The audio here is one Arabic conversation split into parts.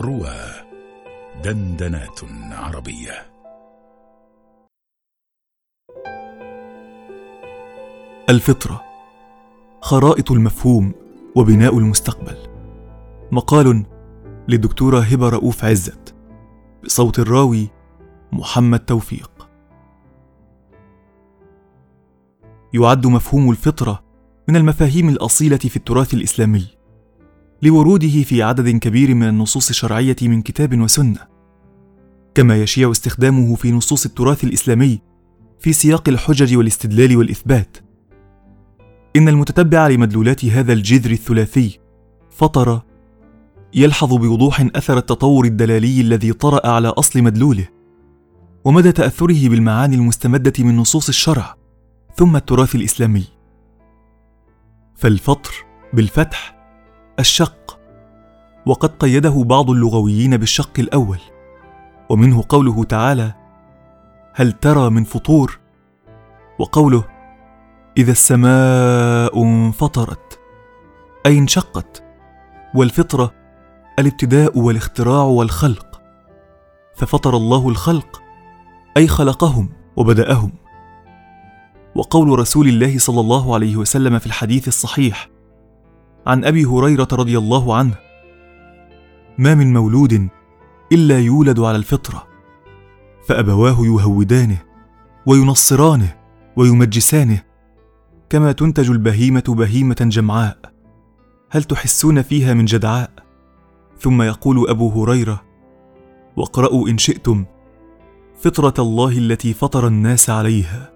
روى دندنات عربية. الفطرة خرائط المفهوم وبناء المستقبل. مقال للدكتورة هبة رؤوف عزت بصوت الراوي محمد توفيق. يعد مفهوم الفطرة من المفاهيم الأصيلة في التراث الإسلامي. لوروده في عدد كبير من النصوص الشرعية من كتاب وسنة. كما يشيع استخدامه في نصوص التراث الإسلامي في سياق الحجج والاستدلال والإثبات. إن المتتبع لمدلولات هذا الجذر الثلاثي فطر يلحظ بوضوح أثر التطور الدلالي الذي طرأ على أصل مدلوله ومدى تأثره بالمعاني المستمدة من نصوص الشرع ثم التراث الإسلامي. فالفطر بالفتح الشق. وقد قيده بعض اللغويين بالشق الأول. ومنه قوله تعالى هل ترى من فطور؟ وقوله إذا السماء انفطرت. أي انشقت. والفطرة الابتداء والاختراع والخلق. ففطر الله الخلق أي خلقهم وبدأهم. وقول رسول الله صلى الله عليه وسلم في الحديث الصحيح عن أبي هريرة رضي الله عنه. ما من مولود إلا يولد على الفطرة فأبواه يهودانه وينصرانه ويمجسانه كما تنتج البهيمة بهيمة جمعاء. هل تحسون فيها من جدعاء؟ ثم يقول أبو هريرة واقرأوا إن شئتم فطرة الله التي فطر الناس عليها.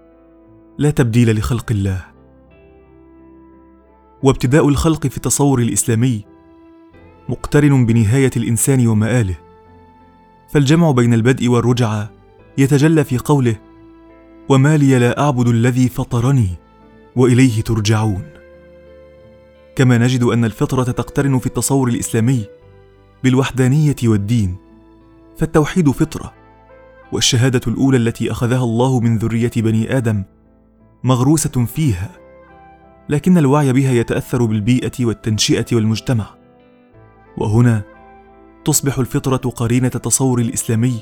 لا تبديل لخلق الله. وابتداء الخلق في التصور الإسلامي مقترن بنهاية الإنسان ومآله. فالجمع بين البدء والرجعه يتجلى في قوله وما لي لا أعبد الذي فطرني وإليه ترجعون كما نجد أن الفطرة تقترن في التصور الإسلامي بالوحدانية والدين فالتوحيد فطرة والشهادة الأولى التي أخذها الله من ذرية بني آدم مغروسة فيها. لكن الوعي بها يتأثر بالبيئة والتنشئة والمجتمع. وهنا تصبح الفطرة قرينة التصور الإسلامي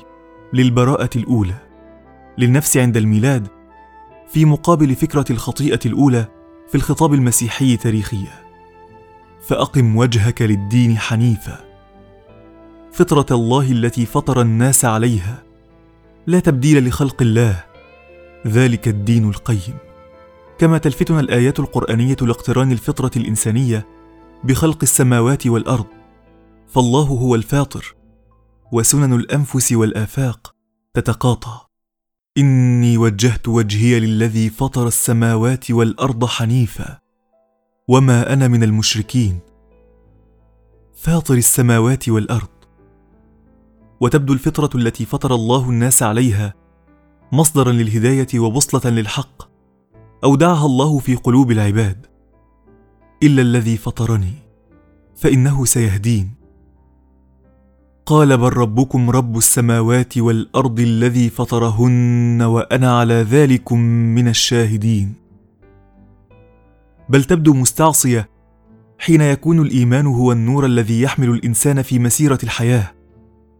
للبراءة الأولى للنفس عند الميلاد في مقابل فكرة الخطيئة الأولى في الخطاب المسيحي تاريخيا. فأقم وجهك للدين حنيفا. فطرة الله التي فطر الناس عليها لا تبديل لخلق الله ذلك الدين القيم. كما تلفتنا الآيات القرآنية لاقتران الفطرة الإنسانية بخلق السماوات والأرض فالله هو الفاطر وسنن الأنفس والآفاق تتقاطع. إني وجهت وجهي للذي فطر السماوات والأرض حنيفا وما أنا من المشركين. فاطر السماوات والأرض. وتبدو الفطرة التي فطر الله الناس عليها مصدرا للهداية وبوصلة للحق أودعها الله في قلوب العباد. إلا الذي فطرني فإنه سيهدين. قال بل ربكم رب السماوات والأرض الذي فطرهن وأنا على ذلكم من الشاهدين. بل تبدو مستعصية حين يكون الإيمان هو النور الذي يحمل الإنسان في مسيرة الحياة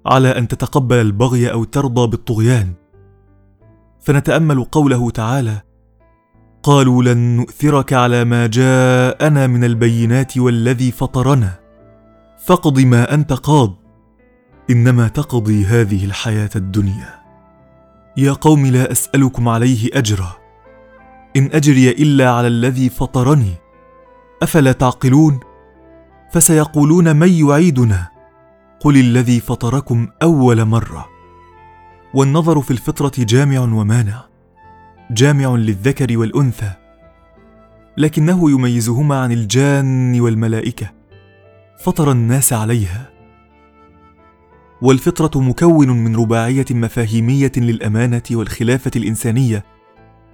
على أن تتقبل البغي أو ترضى بالطغيان. فنتأمل قوله تعالى قالوا لن نؤثرك على ما جاءنا من البينات والذي فطرنا. فاقض ما أنت قاض إنما تقضي هذه الحياة الدنيا. يا قوم لا أسألكم عليه أجرا. إن أجري إلا على الذي فطرني. أفلا تعقلون؟ فسيقولون من يعيدنا؟ قل الذي فطركم أول مرة. والنظر في الفطرة جامع ومانع. جامع للذكر والأنثى لكنه يميزهما عن الجان والملائكة فطر الناس عليها. والفطرة مكون من رباعية مفاهيمية للأمانة والخلافة الإنسانية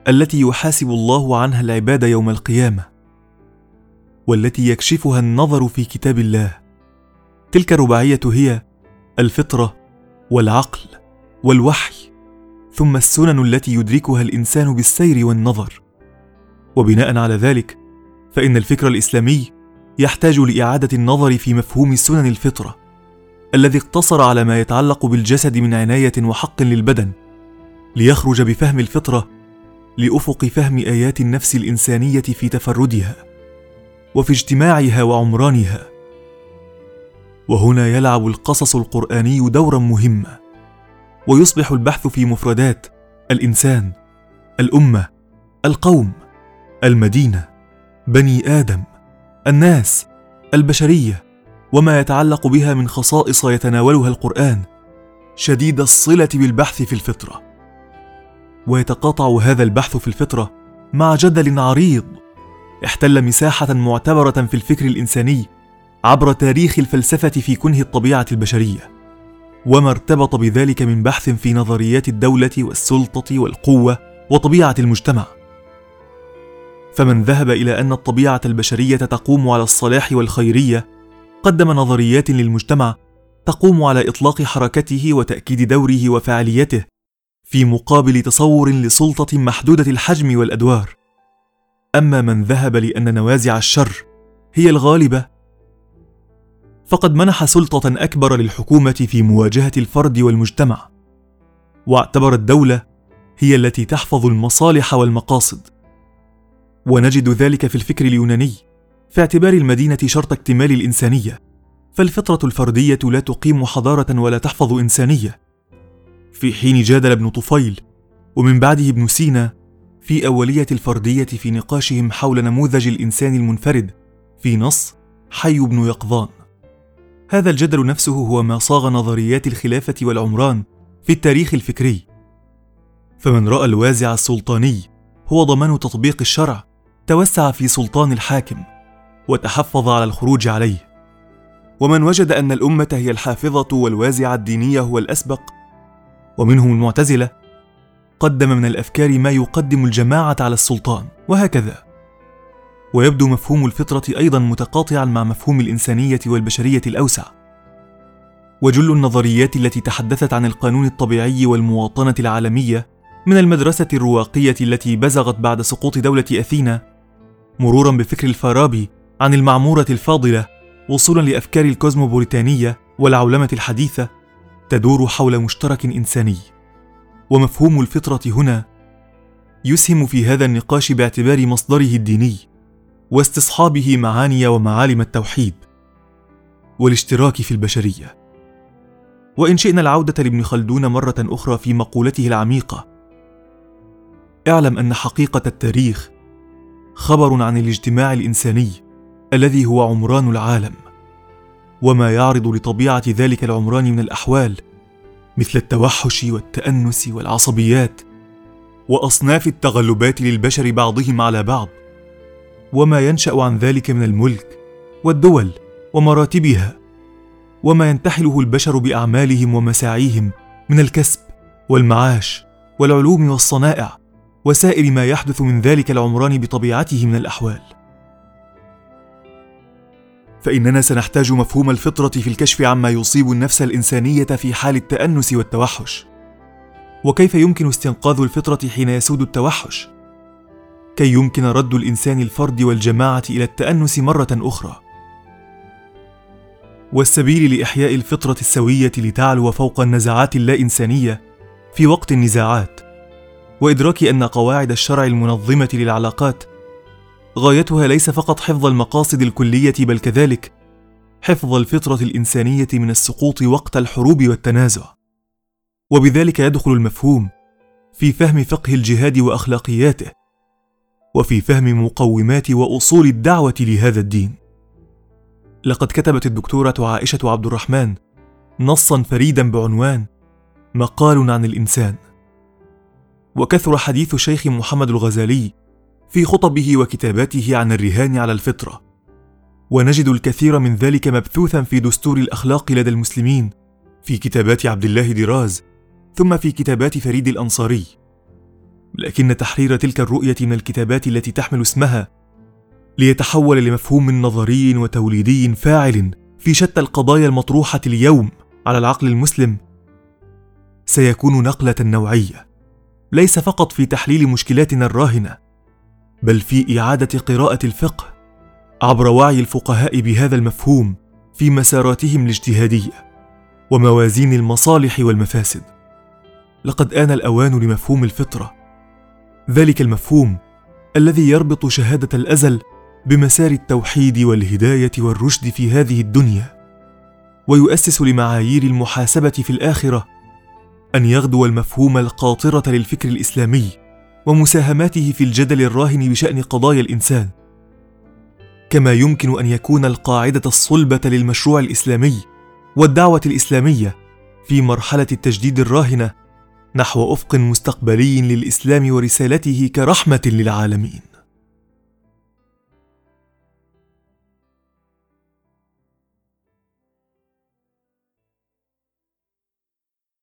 التي يحاسب الله عنها العباد يوم القيامة والتي يكشفها النظر في كتاب الله. تلك الرباعية هي الفطرة والعقل والوحي. ثم السنن التي يدركها الإنسان بالسير والنظر. وبناء على ذلك فإن الفكر الإسلامي يحتاج لإعادة النظر في مفهوم سنن الفطرة الذي اقتصر على ما يتعلق بالجسد من عناية وحق للبدن ليخرج بفهم الفطرة لأفق فهم آيات النفس الإنسانية في تفردها وفي اجتماعها وعمرانها. وهنا يلعب القصص القرآني دورا مهما. ويصبح البحث في مفردات الإنسان الأمة القوم المدينة بني آدم الناس البشرية وما يتعلق بها من خصائص يتناولها القرآن شديد الصلة بالبحث في الفطرة. ويتقاطع هذا البحث في الفطرة مع جدل عريض احتل مساحة معتبرة في الفكر الإنساني عبر تاريخ الفلسفة في كنه الطبيعة البشرية. وما ارتبط بذلك من بحث في نظريات الدولة والسلطة والقوة وطبيعة المجتمع. فمن ذهب إلى أن الطبيعة البشرية تقوم على الصلاح والخيرية قدم نظريات للمجتمع تقوم على إطلاق حركته وتأكيد دوره وفاعليته في مقابل تصور لسلطة محدودة الحجم والأدوار. أما من ذهب لأن نوازع الشر هي الغالبة فقد منح سلطة أكبر للحكومة في مواجهة الفرد والمجتمع. واعتبر الدولة هي التي تحفظ المصالح والمقاصد. ونجد ذلك في الفكر اليوناني في اعتبار المدينة شرط اكتمال الإنسانية. فالفطرة الفردية لا تقيم حضارة ولا تحفظ إنسانية. في حين جادل ابن طفيل ومن بعده ابن سينا في أولية الفردية في نقاشهم حول نموذج الإنسان المنفرد في نص حي بن يقظان. هذا الجدل نفسه هو ما صاغ نظريات الخلافة والعمران في التاريخ الفكري. فمن رأى الوازع السلطاني هو ضمان تطبيق الشرع توسع في سلطان الحاكم وتحفظ على الخروج عليه. ومن وجد أن الأمة هي الحافظة والوازع الدينية هو الأسبق ومنهم المعتزلة قدم من الأفكار ما يقدم الجماعة على السلطان وهكذا. ويبدو مفهوم الفطرة أيضا متقاطعا مع مفهوم الإنسانية والبشرية الأوسع. وجل النظريات التي تحدثت عن القانون الطبيعي والمواطنة العالمية من المدرسة الرواقية التي بزغت بعد سقوط دولة أثينا مرورا بفكر الفارابي عن المعمورة الفاضلة وصولا لأفكار الكوزموبوليتانيه والعولمة الحديثة تدور حول مشترك إنساني. ومفهوم الفطرة هنا يسهم في هذا النقاش باعتبار مصدره الديني. واستصحابه معاني ومعالم التوحيد والاشتراك في البشرية. وإن شئنا العودة لابن خلدون مرة أخرى في مقولته العميقة اعلم أن حقيقة التاريخ خبر عن الاجتماع الإنساني الذي هو عمران العالم وما يعرض لطبيعة ذلك العمران من الأحوال مثل التوحش والتأنس والعصبيات وأصناف التغلبات للبشر بعضهم على بعض. وما ينشأ عن ذلك من الملك والدول ومراتبها وما ينتحله البشر بأعمالهم ومساعيهم من الكسب والمعاش والعلوم والصنائع وسائر ما يحدث من ذلك العمران بطبيعته من الأحوال. فإننا سنحتاج مفهوم الفطرة في الكشف عما يصيب النفس الإنسانية في حال التأنس والتوحش. وكيف يمكن استنقاذ الفطرة حين يسود التوحش؟ كي يمكن رد الإنسان الفرد والجماعة إلى التأنس مرة أخرى. والسبيل لإحياء الفطرة السوية لتعلو فوق النزعات اللا انسانيه في وقت النزاعات وإدراك أن قواعد الشرع المنظمة للعلاقات غايتها ليس فقط حفظ المقاصد الكلية بل كذلك حفظ الفطرة الإنسانية من السقوط وقت الحروب والتنازع. وبذلك يدخل المفهوم في فهم فقه الجهاد وأخلاقياته وفي فهم مقومات وأصول الدعوة لهذا الدين. لقد كتبت الدكتورة عائشة عبد الرحمن نصا فريدا بعنوان مقال عن الإنسان. وكثر حديث شيخ محمد الغزالي في خطبه وكتاباته عن الرهان على الفطرة. ونجد الكثير من ذلك مبثوثا في دستور الأخلاق لدى المسلمين في كتابات عبد الله دراز ثم في كتابات فريد الأنصاري. لكن تحرير تلك الرؤية من الكتابات التي تحمل اسمها ليتحول لمفهوم نظري وتوليدي فاعل في شتى القضايا المطروحة اليوم على العقل المسلم سيكون نقلة نوعية ليس فقط في تحليل مشكلاتنا الراهنة بل في إعادة قراءة الفقه عبر وعي الفقهاء بهذا المفهوم في مساراتهم الاجتهادية وموازين المصالح والمفاسد. لقد آن الأوان لمفهوم الفطرة ذلك المفهوم الذي يربط شهادة الأزل بمسار التوحيد والهداية والرشد في هذه الدنيا. ويؤسس لمعايير المحاسبة في الآخرة أن يغدو المفهوم القاطرة للفكر الإسلامي ومساهماته في الجدل الراهن بشأن قضايا الإنسان. كما يمكن أن يكون القاعدة الصلبة للمشروع الإسلامي والدعوة الإسلامية في مرحلة التجديد الراهنة نحو أفق مستقبلي للإسلام ورسالته كرحمة للعالمين.